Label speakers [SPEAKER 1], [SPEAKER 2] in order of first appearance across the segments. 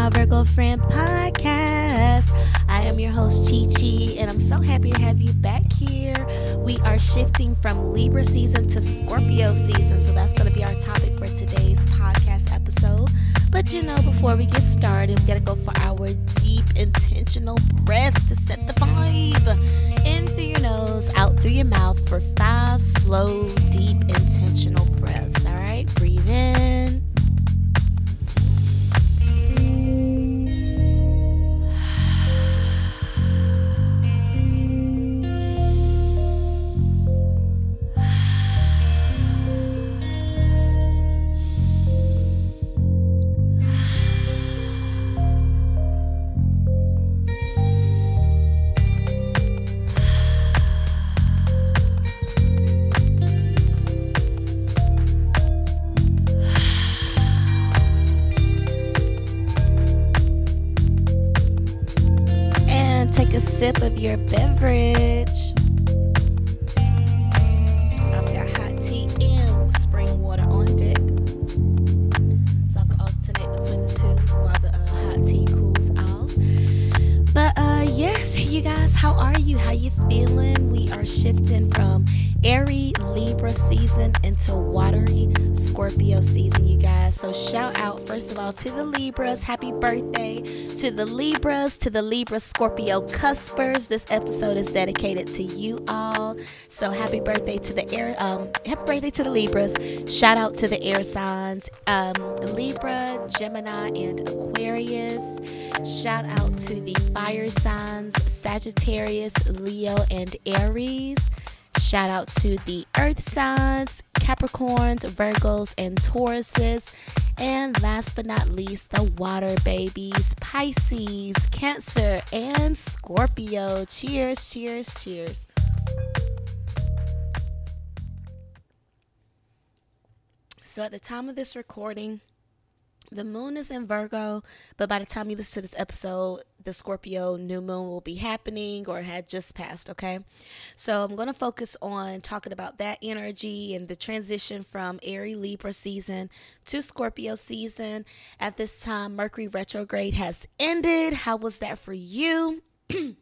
[SPEAKER 1] My Virgo Friend podcast. I am your host, CheChe, and I'm so happy to have you back here. We are shifting from Libra season to Scorpio season, so that's going to be our topic for today's podcast episode. But you know, before we get started, we got to go for our deep, intentional breaths to set the vibe. In through your nose, out through your mouth for five slow, deep, to the Libras, to the Libra Scorpio cuspers. This episode is dedicated to you all. So happy birthday to the air um happy birthday to the Libras. Shout out to the air signs. Um Libra, Gemini, and Aquarius. Shout out to the fire signs Sagittarius, Leo, and Aries. Shout out to the earth signs, Capricorns, Virgos, and Tauruses. And last but not least, the water babies, Pisces, Cancer, and Scorpio. Cheers, cheers, cheers. So at the time of this recording, the moon is in Virgo, but by the time you listen to this episode, the Scorpio new moon will be happening or had just passed, okay? So I'm going to focus on talking about that energy and the transition from Airy Libra season to Scorpio season. At this time, Mercury retrograde has ended. How was that for you?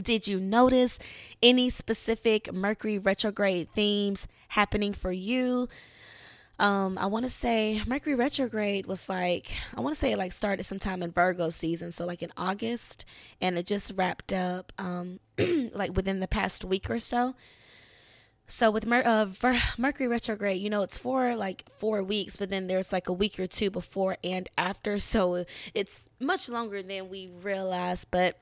[SPEAKER 1] Did you notice any specific Mercury retrograde themes happening for you? Um i want to say mercury retrograde was like i want to say it like started sometime in virgo season so like in august and it just wrapped up um like within the past week or so. So with Mer- uh, Ver- mercury retrograde you know it's for like four weeks but then there's like a week or two before and after so it's much longer than we realize but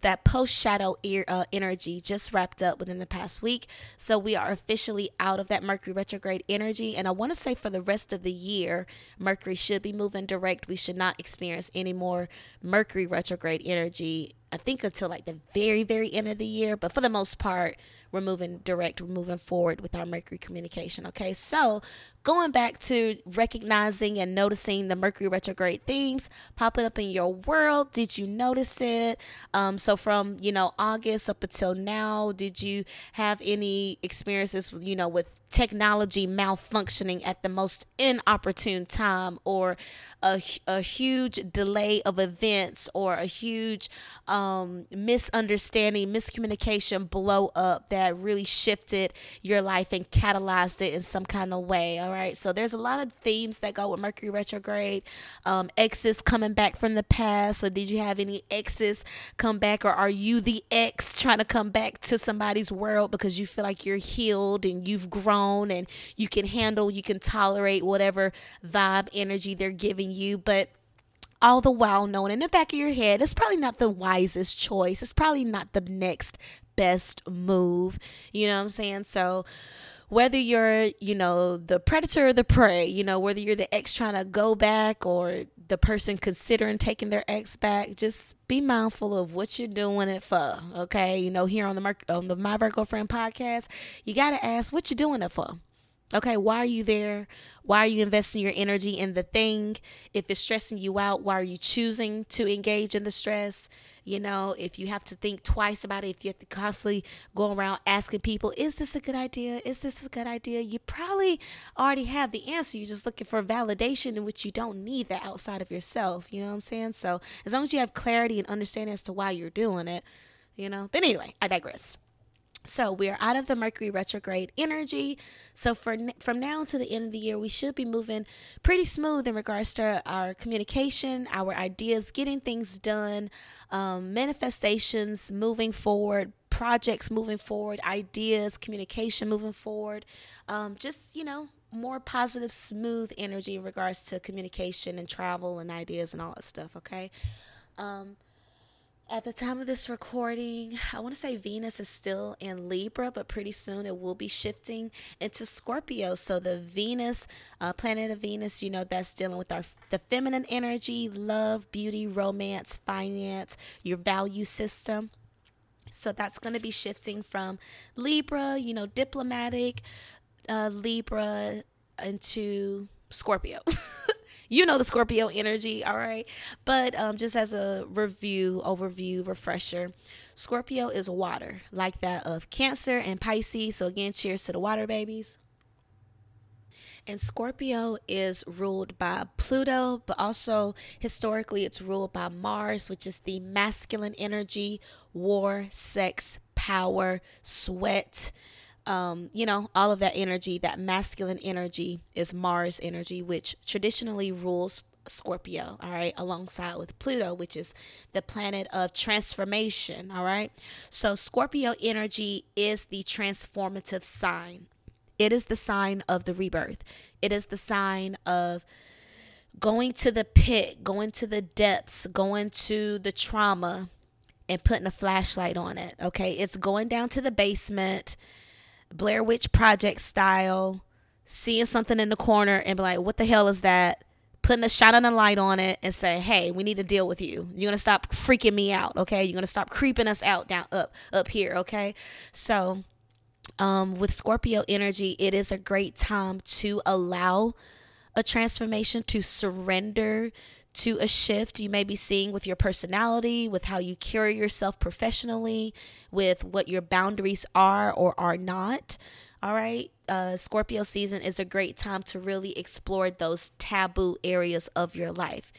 [SPEAKER 1] that post shadow ear uh, energy just wrapped up within the past week. So we are officially out of that Mercury retrograde energy. And I want to say for the rest of the year, Mercury should be moving direct. We should not experience any more Mercury retrograde energy. I think until like the very, very end of the year. But for the most part, we're moving direct, we're moving forward with our Mercury communication. Okay, so going back to recognizing and noticing the Mercury retrograde themes popping up in your world, did you notice it? Um, so from you know August up until now, did you have any experiences with you know with technology malfunctioning at the most inopportune time, or a a huge delay of events, or a huge um, misunderstanding, miscommunication, blow up that really shifted your life and catalyzed it in some kind of way. All right. So there's a lot of themes that go with Mercury retrograde. Um, exes coming back from the past. So did you have any exes come back, or are you the ex trying to come back to somebody's world because you feel like you're healed and you've grown and you can handle, you can tolerate whatever vibe energy they're giving you, but all the while knowing in the back of your head it's probably not the wisest choice. It's probably not the next best move. You know what I'm saying? So whether you're, you know, the predator or the prey, you know, whether you're the ex trying to go back or the person considering taking their ex back, just be mindful of what you're doing it for. Okay, you know, here on the on the My Virgo Friend podcast, you got to ask what you're doing it for. Okay, why are you there? Why are you investing your energy in the thing? If it's stressing you out, why are you choosing to engage in the stress? You know, if you have to think twice about it, if you have to constantly go around asking people, is this a good idea? Is this a good idea? You probably already have the answer. You're just looking for validation in which you don't need that outside of yourself. You know what I'm saying? So, as long as you have clarity and understanding as to why you're doing it, you know. But anyway, I digress. So we are out of the Mercury retrograde energy. So for from now to the end of the year, we should be moving pretty smooth in regards to our communication, our ideas, getting things done, um, manifestations moving forward, projects moving forward, ideas, communication moving forward. Um, just you know, more positive, smooth energy in regards to communication and travel and ideas and all that stuff. Okay. Um, at the time of this recording, I want to say Venus is still in Libra, but pretty soon it will be shifting into Scorpio. So the Venus, uh, planet of Venus, you know, that's dealing with our the feminine energy, love, beauty, romance, finance, your value system. So that's going to be shifting from Libra, you know, diplomatic uh, Libra into Scorpio. you know the Scorpio energy, all right? But um, just as a review, overview, refresher, Scorpio is water, like that of Cancer and Pisces. So, again, cheers to the water babies. And Scorpio is ruled by Pluto, but also historically it's ruled by Mars, which is the masculine energy, war, sex, power, sweat um, you know, all of that energy, that masculine energy is Mars energy, which traditionally rules Scorpio, all right, alongside with Pluto, which is the planet of transformation, all right. So, Scorpio energy is the transformative sign, it is the sign of the rebirth, it is the sign of going to the pit, going to the depths, going to the trauma, and putting a flashlight on it, okay. It's going down to the basement Blair Witch Project style, seeing something in the corner and be like, what the hell is that? Putting a shot on a light on it and say, hey, we need to deal with you. You're gonna stop freaking me out, okay? You're gonna stop creeping us out down up up here, okay? So um, with Scorpio energy, it is a great time to allow a transformation, to surrender to a shift you may be seeing with your personality, with how you carry yourself professionally, with what your boundaries are or are not. All right. Uh, Scorpio season is a great time to really explore those taboo areas of your life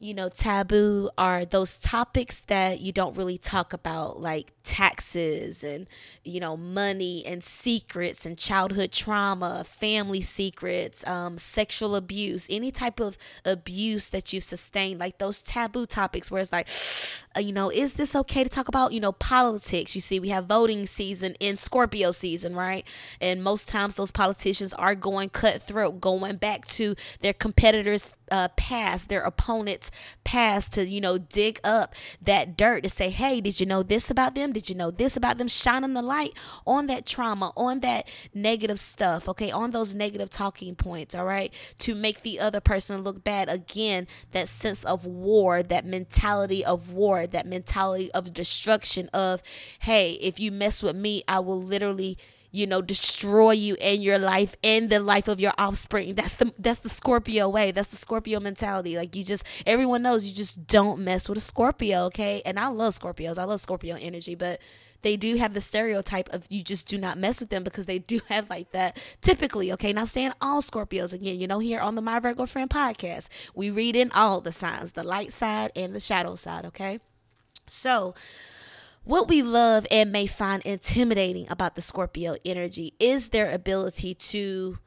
[SPEAKER 1] you know, taboo are those topics that you don't really talk about, like taxes and, you know, money and secrets and childhood trauma, family secrets, um, sexual abuse, any type of abuse that you've sustained, like those taboo topics where it's like, uh, you know, is this okay to talk about? You know, politics. You see, we have voting season in Scorpio season, right? And most times those politicians are going cutthroat, going back to their competitors' uh, past, their opponents' past to, you know, dig up that dirt to say, hey, did you know this about them? Did you know this about them? Shining the light on that trauma, on that negative stuff, okay, on those negative talking points, all right, to make the other person look bad. Again, that sense of war, that mentality of war, that mentality of destruction, of, hey, if you mess with me, I will literally you know destroy you and your life and the life of your offspring. That's the that's the scorpio way. That's the scorpio mentality. Like you just everyone knows you just don't mess with a scorpio okay? And i love scorpios. I love scorpio energy but they do have the stereotype of you just do not mess with them because they do have like that typically okay? Not saying all scorpios again you know here on the my virgo friend podcast we read in all the signs the light side and the shadow side okay? So what we love and may find intimidating about the Scorpio energy is their ability to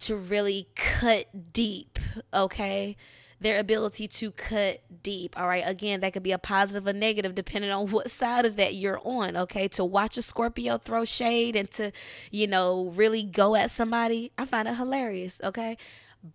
[SPEAKER 1] to really cut deep, okay? Their ability to cut deep. All right. Again, that could be a positive or negative depending on what side of that you're on. Okay. To watch a Scorpio throw shade and to, you know, really go at somebody, I find it hilarious. Okay.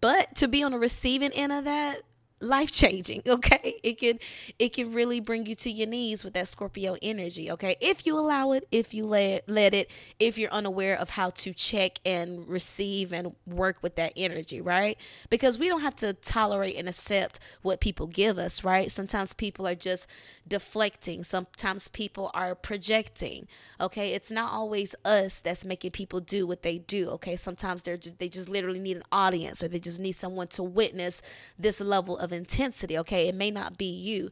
[SPEAKER 1] But to be on the receiving end of that, life changing okay? It can it can really bring you to your knees with that scorpio energy okay? If you allow it if you let let it if you're unaware of how to check and receive and work with that energy right? Because we don't have to tolerate and accept what people give us right? Sometimes people are just deflecting. Sometimes people are projecting okay? It's not always us that's making people do what they do okay? Sometimes they're just, they just literally need an audience or they just need someone to witness this level of of intensity, okay? It may not be you.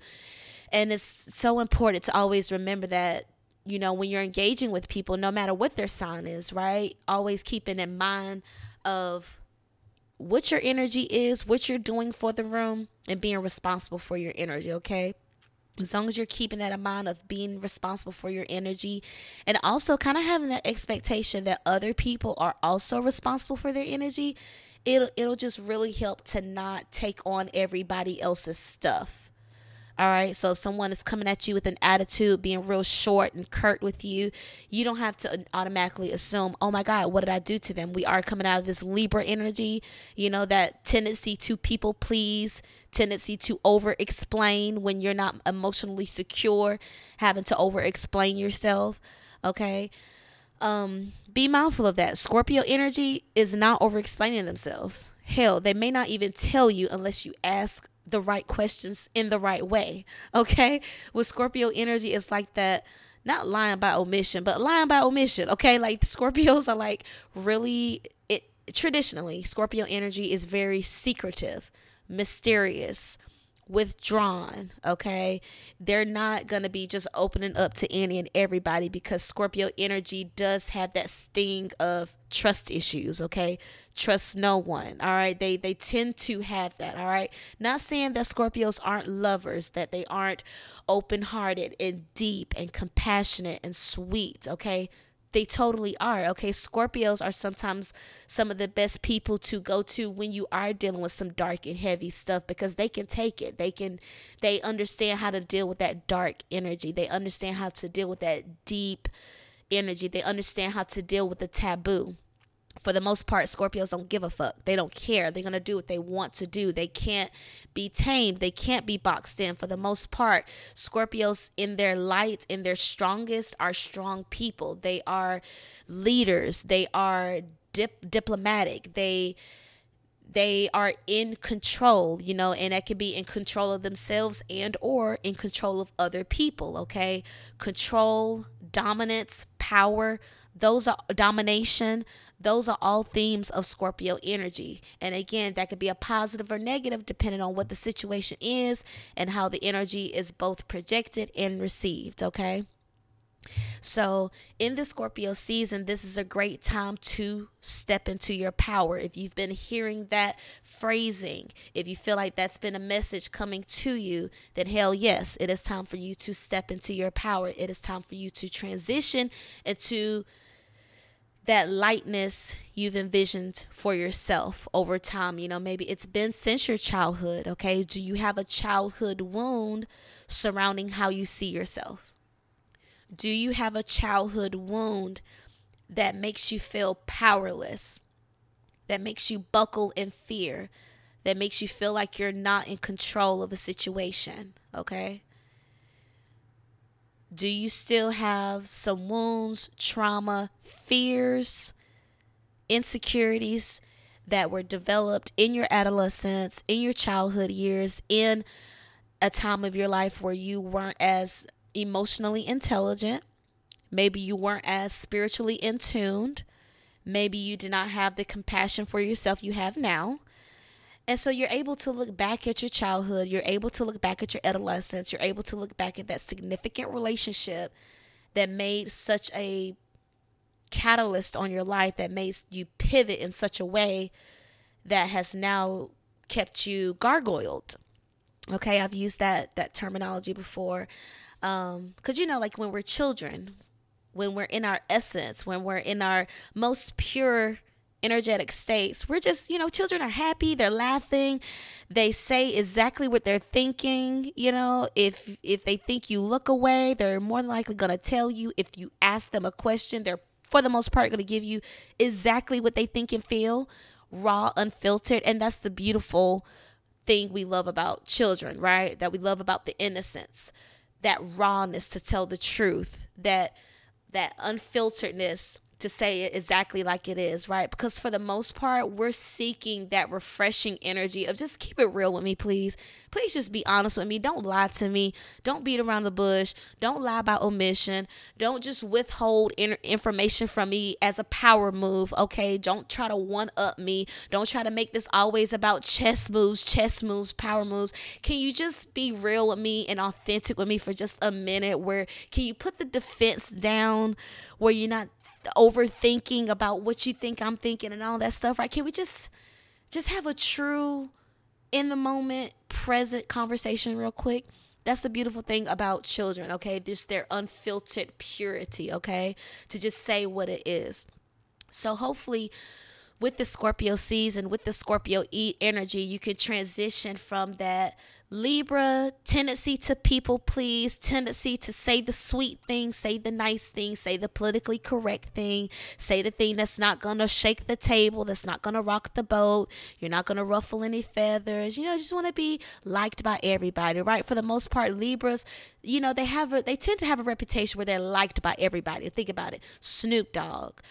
[SPEAKER 1] And it's so important to always remember that you know when you're engaging with people no matter what their sign is right always keeping in mind of what your energy is what you're doing for the room and being responsible for your energy okay as long as you're keeping that in mind of being responsible for your energy and also kind of having that expectation that other people are also responsible for their energy it'll it'll just really help to not take on everybody else's stuff. All right. So if someone is coming at you with an attitude, being real short and curt with you, you don't have to automatically assume, oh my God, what did I do to them? We are coming out of this Libra energy, you know, that tendency to people please, tendency to over explain when you're not emotionally secure, having to over explain yourself. Okay um, be mindful of that. Scorpio energy is not over explaining themselves. Hell, they may not even tell you unless you ask the right questions in the right way. Okay? With Scorpio energy, it's like that not lying by omission, but lying by omission. Okay? Like Scorpios are like really it traditionally, Scorpio energy is very secretive, mysterious, withdrawn okay? They're not going to be just opening up to any and everybody because scorpio energy does have that sting of trust issues okay? Trust no one all right? They they tend to have that all right? Not saying that scorpios aren't lovers that they aren't open-hearted and deep and compassionate and sweet okay they totally are. Okay, Scorpios are sometimes some of the best people to go to when you are dealing with some dark and heavy stuff because they can take it. They can they understand how to deal with that dark energy. They understand how to deal with that deep energy. They understand how to deal with the taboo for the most part, Scorpios don't give a fuck. They don't care. They're going to do what they want to do. They can't be tamed. They can't be boxed in. For the most part, Scorpios, in their light, in their strongest, are strong people. They are leaders. They are dip- diplomatic. They they are in control you know and that can be in control of themselves and or in control of other people okay control dominance power those are domination those are all themes of scorpio energy and again that could be a positive or negative depending on what the situation is and how the energy is both projected and received okay so, in the Scorpio season, this is a great time to step into your power. If you've been hearing that phrasing, if you feel like that's been a message coming to you, then hell yes, it is time for you to step into your power. It is time for you to transition into that lightness you've envisioned for yourself over time. You know, maybe it's been since your childhood, okay? Do you have a childhood wound surrounding how you see yourself? Do you have a childhood wound that makes you feel powerless, that makes you buckle in fear, that makes you feel like you're not in control of a situation, okay? Do you still have some wounds, trauma, fears, insecurities that were developed in your adolescence, in your childhood years, in a time of your life where you weren't as emotionally intelligent? Maybe you weren't as spiritually in tuned. Maybe you did not have the compassion for yourself you have now. And so you're able to look back at your childhood, you're able to look back at your adolescence, you're able to look back at that significant relationship that made such a catalyst on your life that made you pivot in such a way that has now kept you gargoyled. Okay, I've used that that terminology before. Um, cuz you know like when we're children, when we're in our essence, when we're in our most pure energetic states. We're just, you know, children are happy, they're laughing, they say exactly what they're thinking, you know, if if they think you look away, they're more likely going to tell you if you ask them a question, they're for the most part going to give you exactly what they think and feel, raw, unfiltered, and that's the beautiful thing we love about children, right? That we love about the innocence, that rawness to tell the truth, that that unfilteredness to say it exactly like it is, right? Because for the most part, we're seeking that refreshing energy of just keep it real with me, please. Please just be honest with me. Don't lie to me. Don't beat around the bush. Don't lie about omission. Don't just withhold in- information from me as a power move, okay? Don't try to one up me. Don't try to make this always about chess moves, chess moves, power moves. Can you just be real with me and authentic with me for just a minute? Where can you put the defense down where you're not overthinking about what you think I'm thinking and all that stuff, right? Can we just just have a true in the moment present conversation real quick? That's the beautiful thing about children, okay? Just their unfiltered purity, okay? To just say what it is. So hopefully with the Scorpio season, with the Scorpio E energy, you can transition from that Libra tendency to people please, tendency to say the sweet thing, say the nice thing, say the politically correct thing, say the thing that's not going to shake the table, that's not going to rock the boat. You're not going to ruffle any feathers. You know, just want to be liked by everybody, right? For the most part, Libras, you know, they have a, they tend to have a reputation where they're liked by everybody. Think about it. Snoop Dogg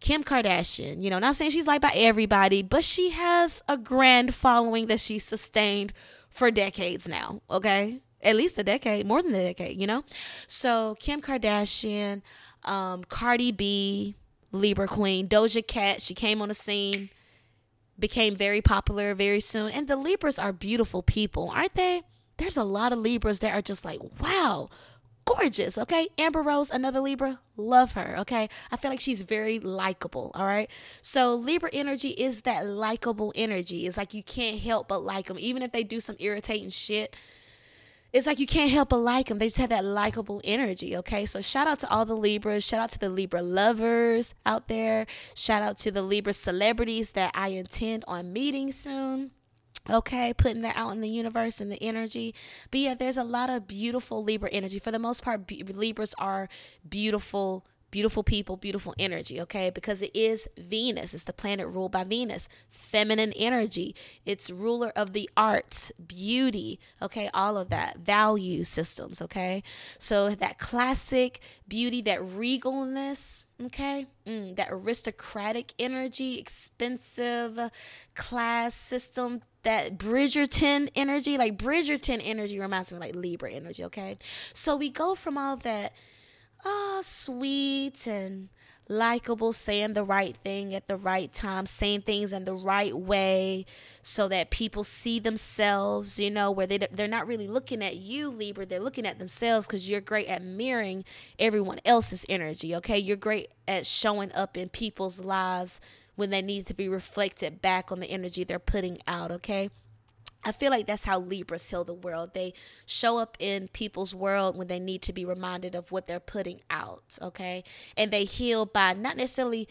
[SPEAKER 1] Kim Kardashian, you know, not saying she's liked by everybody, but she has a grand following that she's sustained for decades now, okay? At least a decade, more than a decade, you know? So, Kim Kardashian, um, Cardi B, Libra Queen, Doja Cat, she came on the scene, became very popular very soon. And the Libras are beautiful people, aren't they? There's a lot of Libras that are just like, wow, gorgeous, okay? Amber Rose, another Libra, love her, okay? I feel like she's very likable, all right? So Libra energy is that likable energy. It's like you can't help but like them, even if they do some irritating shit. It's like you can't help but like them. They just have that likable energy, okay? So shout out to all the Libras. Shout out to the Libra lovers out there. Shout out to the Libra celebrities that I intend on meeting soon okay putting that out in the universe and the energy but yeah there's a lot of beautiful libra energy for the most part be- libras are beautiful beautiful people, beautiful energy, okay? Because it is Venus. It's the planet ruled by Venus. Feminine energy. It's ruler of the arts, beauty, okay? All of that. Value systems, okay? So that classic beauty, that regalness, okay? Mm, that aristocratic energy, expensive class system, that Bridgerton energy, like Bridgerton energy reminds me like Libra energy, okay? So we go from all that oh, sweet and likable, saying the right thing at the right time, saying things in the right way so that people see themselves, you know, where they, they're not really looking at you, Libra, they're looking at themselves because you're great at mirroring everyone else's energy, okay? You're great at showing up in people's lives when they need to be reflected back on the energy they're putting out, okay? I feel like that's how Libras heal the world. They show up in people's world when they need to be reminded of what they're putting out, okay? And they heal by not necessarily,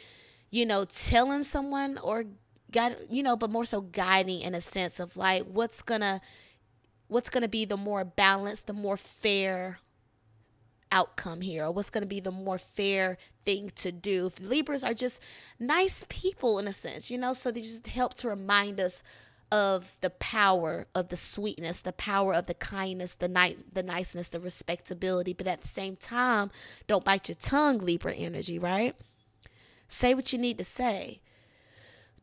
[SPEAKER 1] you know, telling someone or guide, you know, but more so guiding in a sense of like what's going to what's going to be the more balanced, the more fair outcome here or what's going to be the more fair thing to do. Libras are just nice people in a sense, you know, so they just help to remind us of the power of the sweetness, the power of the kindness, the night, the niceness, the respectability, but at the same time, don't bite your tongue, Libra energy, right? Say what you need to say.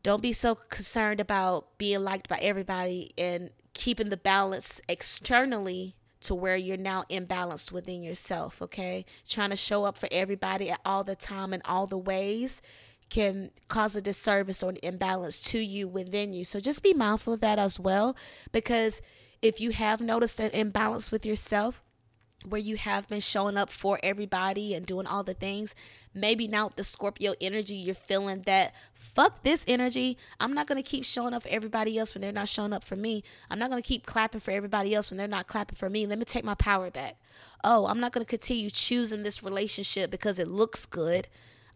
[SPEAKER 1] Don't be so concerned about being liked by everybody and keeping the balance externally to where you're now imbalanced within yourself, okay? Trying to show up for everybody at all the time in all the ways can cause a disservice or an imbalance to you within you. So just be mindful of that as well because if you have noticed an imbalance with yourself, where you have been showing up for everybody and doing all the things, maybe now the Scorpio energy, you're feeling that fuck this energy. I'm not going to keep showing up for everybody else when they're not showing up for me. I'm not going to keep clapping for everybody else when they're not clapping for me. Let me take my power back. Oh, I'm not going to continue choosing this relationship because it looks good.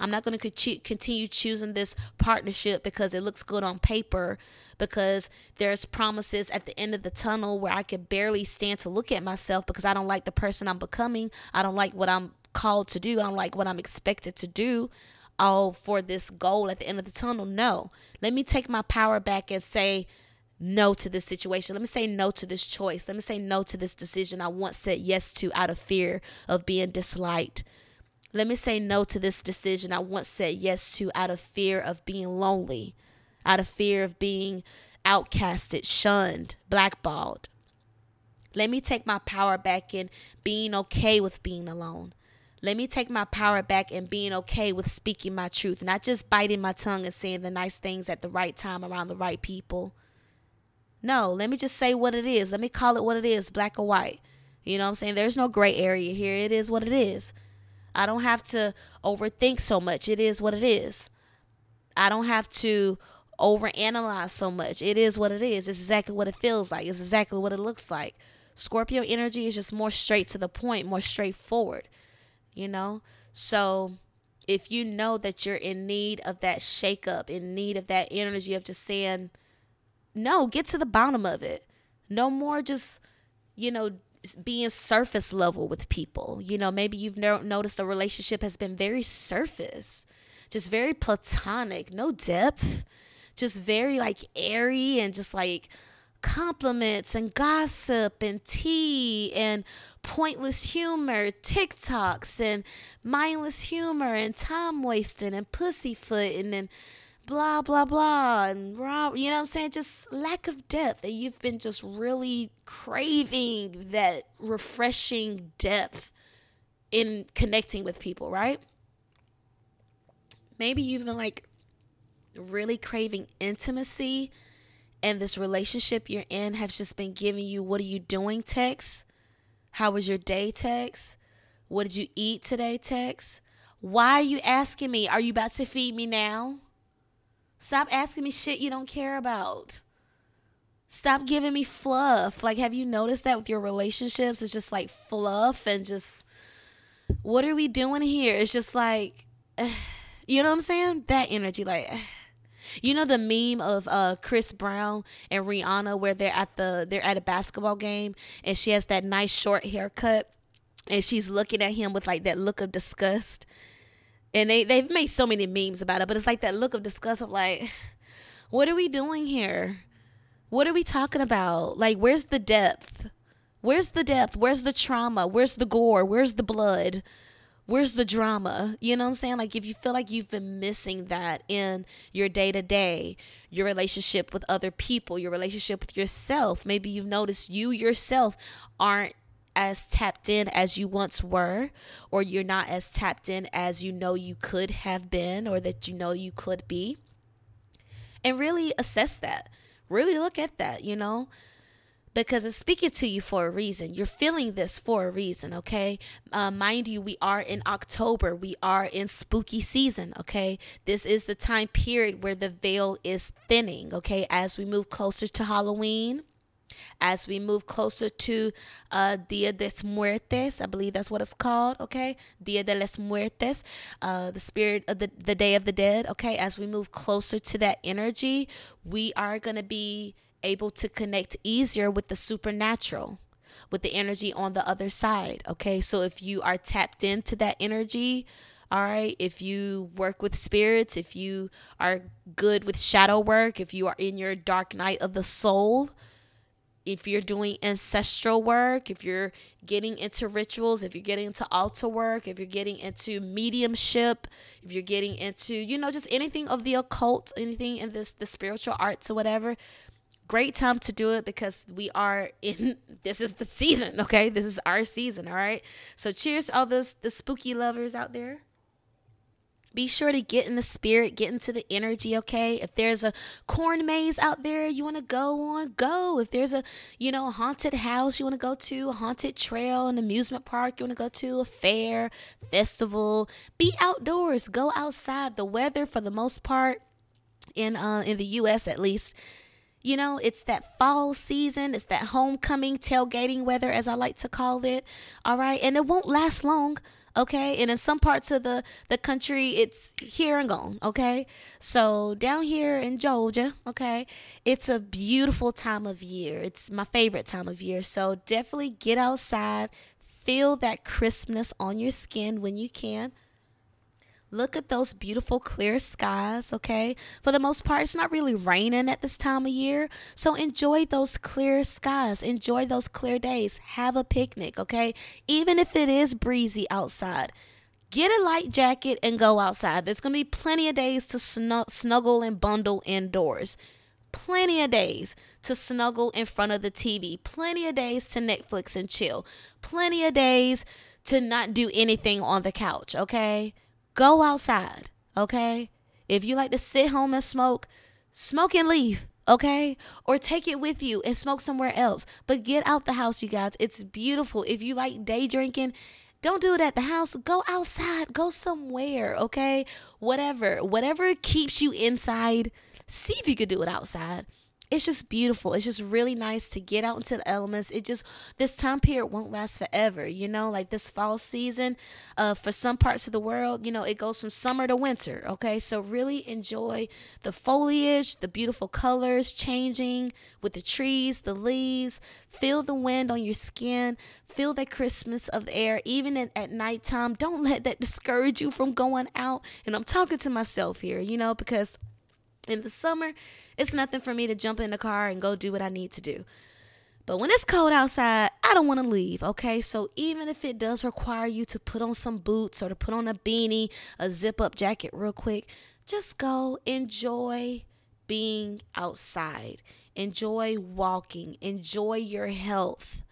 [SPEAKER 1] I'm not going to continue choosing this partnership because it looks good on paper, because there's promises at the end of the tunnel where I could barely stand to look at myself because I don't like the person I'm becoming. I don't like what I'm called to do. I don't like what I'm expected to do all for this goal at the end of the tunnel. No. Let me take my power back and say, no to this situation. Let me say no to this choice. Let me say no to this decision I once said yes to out of fear of being disliked. Let me say no to this decision I once said yes to out of fear of being lonely, out of fear of being outcasted, shunned, blackballed. Let me take my power back in being okay with being alone. Let me take my power back in being okay with speaking my truth, not just biting my tongue and saying the nice things at the right time around the right people. No, let me just say what it is. Let me call it what it is, black or white. You know what I'm saying? There's no gray area here. It is what it is. I don't have to overthink so much. It is what it is. I don't have to overanalyze so much. It is what it is. It's exactly what it feels like. It's exactly what it looks like. Scorpio energy is just more straight to the point, more straightforward, you know? So if you know that you're in need of that shakeup, in need of that energy of just saying, no, get to the bottom of it. No more just, you know, being surface level with people. You know, maybe you've noticed a relationship has been very surface, just very platonic, no depth, just very like airy and just like compliments and gossip and tea and pointless humor, TikToks and mindless humor and time wasting and pussyfooting and blah blah blah and blah, you know what I'm saying? Just lack of depth. And you've been just really craving that refreshing depth in connecting with people, right? Maybe you've been like really craving intimacy and this relationship you're in has just been giving you what are you doing? text how was your day? text what did you eat today? text why are you asking me? Are you about to feed me now stop asking me shit you don't care about. Stop giving me fluff. Like have you noticed that with your relationships it's just like fluff and just what are we doing here? It's just like you know what i'm saying? That energy like you know the meme of uh Chris Brown and Rihanna where they're at the they're at a basketball game and she has that nice short haircut and she's looking at him with like that look of disgust. And they they've made so many memes about it, but it's like that look of disgust of like what are we doing here? What are we talking about? Like where's the depth? Where's the depth? Where's the trauma? Where's the gore? Where's the blood? where's the drama? You know what I'm saying? Like if you feel like you've been missing that in your day to day, your relationship with other people, your relationship with yourself, maybe you've noticed you yourself aren't as tapped in as you once were, or you're not as tapped in as you know you could have been, or that you know you could be. And really assess that. Really look at that, you know? because it's speaking to you for a reason. You're feeling this for a reason, okay? Uh, mind you, we are in October. We are in spooky season, okay? This is the time period where the veil is thinning, okay? As we move closer to Halloween, as we move closer to uh, Dia de los Muertes, I believe that's what it's called, okay? Dia de los Muertes, uh, the spirit of the, the Day of the Dead, okay? As we move closer to that energy, we are going to be able to connect easier with the supernatural, with the energy on the other side. Okay, so if you are tapped into that energy, all right, if you work with spirits, if you are good with shadow work, if you are in your dark night of the soul, if you're doing ancestral work, if you're getting into rituals, if you're getting into altar work, if you're getting into mediumship, if you're getting into, you know, just anything of the occult, anything in this the spiritual arts or whatever, great time to do it because we are in this is the season okay? This is our season all right? So cheers all those the spooky lovers out there be sure to get in the spirit get into the energy okay if there's a corn maze out there you want to go on go if there's a you know haunted house you want to go to a haunted trail an amusement park you want to go to a fair festival be outdoors go outside the weather for the most part in uh in the US at least you know, it's that fall season, it's that homecoming tailgating weather, as I like to call it. All right. And it won't last long. Okay. And in some parts of the, the country, it's here and gone. Okay. So down here in Georgia, okay, it's a beautiful time of year. It's my favorite time of year. So definitely get outside, feel that crispness on your skin when you can Look at those beautiful clear skies, okay? For the most part, it's not really raining at this time of year. So enjoy those clear skies. Enjoy those clear days. Have a picnic, okay? Even if it is breezy outside. Get a light jacket and go outside. There's going to be plenty of days to snuggle and bundle indoors. Plenty of days to snuggle in front of the TV. Plenty of days to Netflix and chill. Plenty of days to not do anything on the couch, okay? Go outside, okay? If you like to sit home and smoke, smoke and leave, okay? Or take it with you and smoke somewhere else. But get out the house, you guys. It's beautiful. If you like day drinking, don't do it at the house. Go outside. Go somewhere, okay? Whatever. Whatever keeps you inside, see if you could do it outside it's just beautiful. It's just really nice to get out into the elements. It just this time period won't last forever, you know, like this fall season, uh, for some parts of the world, you know, it goes from summer to winter. Okay, so really enjoy the foliage, the beautiful colors changing with the trees, the leaves. Feel the wind on your skin. Feel the Christmas of the air, even in, at nighttime. Don't let that discourage you from going out. And I'm talking to myself here, you know, because in the summer, it's nothing for me to jump in the car and go do what I need to do. But when it's cold outside, I don't want to leave, okay? So even if it does require you to put on some boots or to put on a beanie, a zip up jacket real quick, just go enjoy being outside. Enjoy walking. Enjoy your health.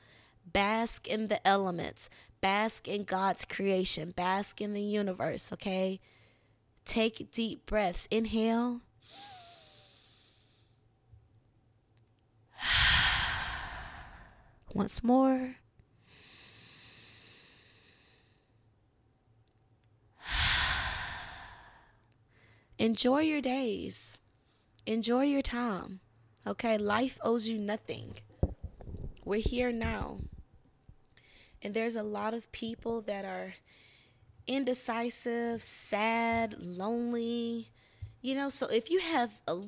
[SPEAKER 1] Bask in the elements. Bask in God's creation. Bask in the universe, okay? Take deep breaths. Inhale Once more. Enjoy your days. Enjoy your time. Okay? Life owes you nothing. We're here now. And there's a lot of people that are indecisive, sad, lonely. You know, so if you have a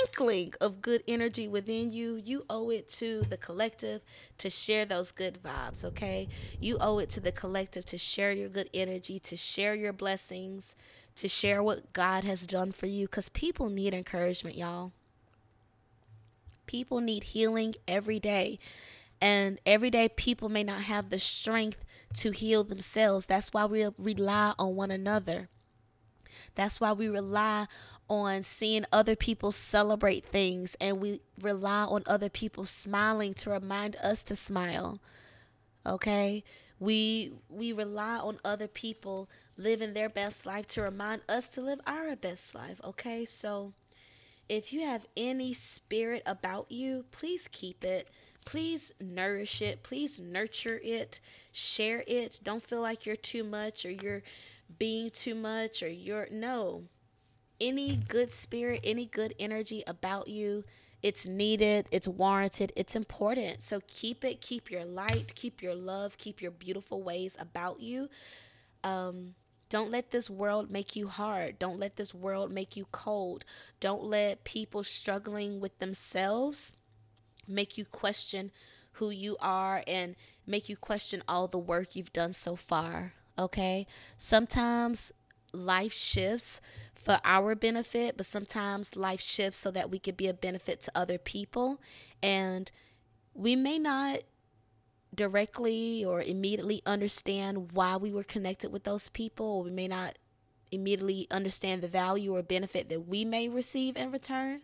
[SPEAKER 1] inkling of good energy within you, you owe it to the collective to share those good vibes, okay? You owe it to the collective to share your good energy, to share your blessings, to share what God has done for you because people need encouragement, y'all. People need healing every day. And every day, people may not have the strength to heal themselves. That's why we rely on one another. That's why we rely on seeing other people celebrate things and we rely on other people smiling to remind us to smile. Okay? We we rely on other people living their best life to remind us to live our best life. Okay? So if you have any spirit about you, please keep it. Please nourish it. Please nurture it. Share it. Don't feel like you're too much or you're being too much or you're no. Any good spirit, any good energy about you, it's needed, it's warranted, it's important. So keep it, keep your light, keep your love, keep your beautiful ways about you. Um, don't let this world make you hard. Don't let this world make you cold. Don't let people struggling with themselves make you question who you are and make you question all the work you've done so far okay? Sometimes life shifts for our benefit, but sometimes life shifts so that we could be a benefit to other people. And we may not directly or immediately understand why we were connected with those people, we may not immediately understand the value or benefit that we may receive in return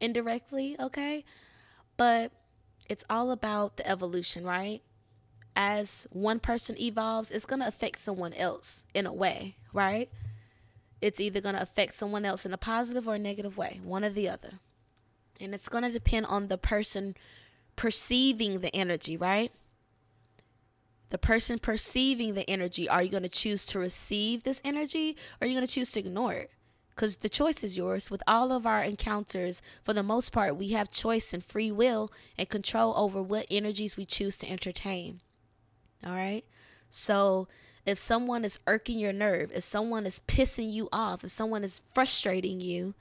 [SPEAKER 1] indirectly, okay? But it's all about the evolution, right? As one person evolves, it's going to affect someone else in a way, right? It's either going to affect someone else in a positive or a negative way, one or the other. And it's going to depend on the person perceiving the energy, right? The person perceiving the energy, are you going to choose to receive this energy or are you going to choose to ignore it? Because the choice is yours. With all of our encounters, for the most part, we have choice and free will and control over what energies we choose to entertain. All right. So if someone is irking your nerve, if someone is pissing you off, if someone is frustrating you,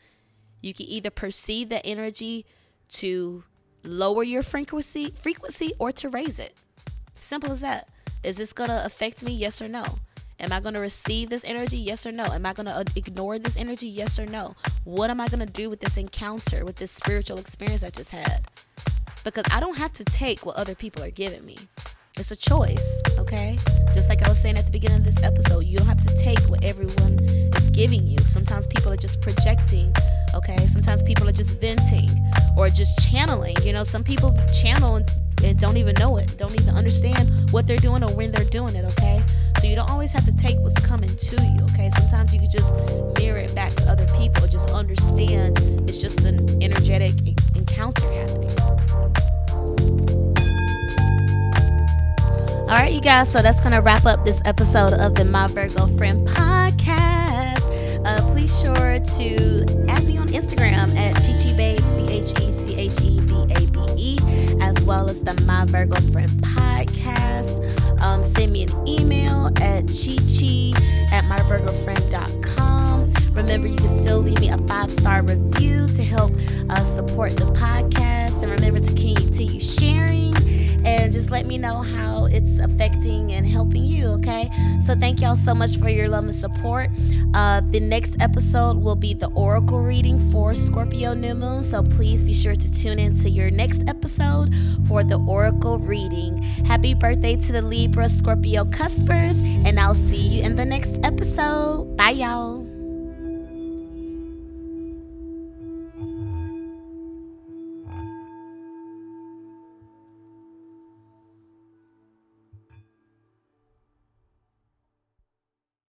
[SPEAKER 1] you can either perceive that energy to lower your frequency frequency or to raise it. Simple as that. Is this gonna affect me? Yes or no? Am I going to receive this energy? Yes or no? Am I going to uh, ignore this energy? Yes or no? What am I going to do with this encounter, with this spiritual experience I just had? Because I don't have to take what other people are giving me. It's a choice, okay? Just like I was saying at the beginning of this episode, you don't have to take what everyone is giving you. Sometimes people are just projecting, okay? Sometimes people are just venting or just channeling. You know, some people channel and, and don't even know it, don't even understand what they're doing or when they're doing it, okay? So you don't always have to take what's coming to you, okay? Sometimes you can just mirror it back to other people, just understand it's just an energetic encounter happening. All right, you guys. So that's gonna wrap up this episode of the My Virgo Friend podcast. Uh, please sure to add me on Instagram at Chi Babe C H E C H E B A B E, as well as the My Virgo Friend podcast. Um, send me an email at cheche at myvirgofriend.com. Remember, you can still leave me a five star review to help uh, support the podcast, and remember to continue sharing and just let me know how it's affecting and helping you, okay? So thank y'all so much for your love and support. Uh, the next episode will be the oracle reading for Scorpio New Moon, so please be sure to tune in to your next episode for the oracle reading. Happy birthday to the Libra Scorpio Cuspers, and I'll see you in the next episode. Bye, y'all.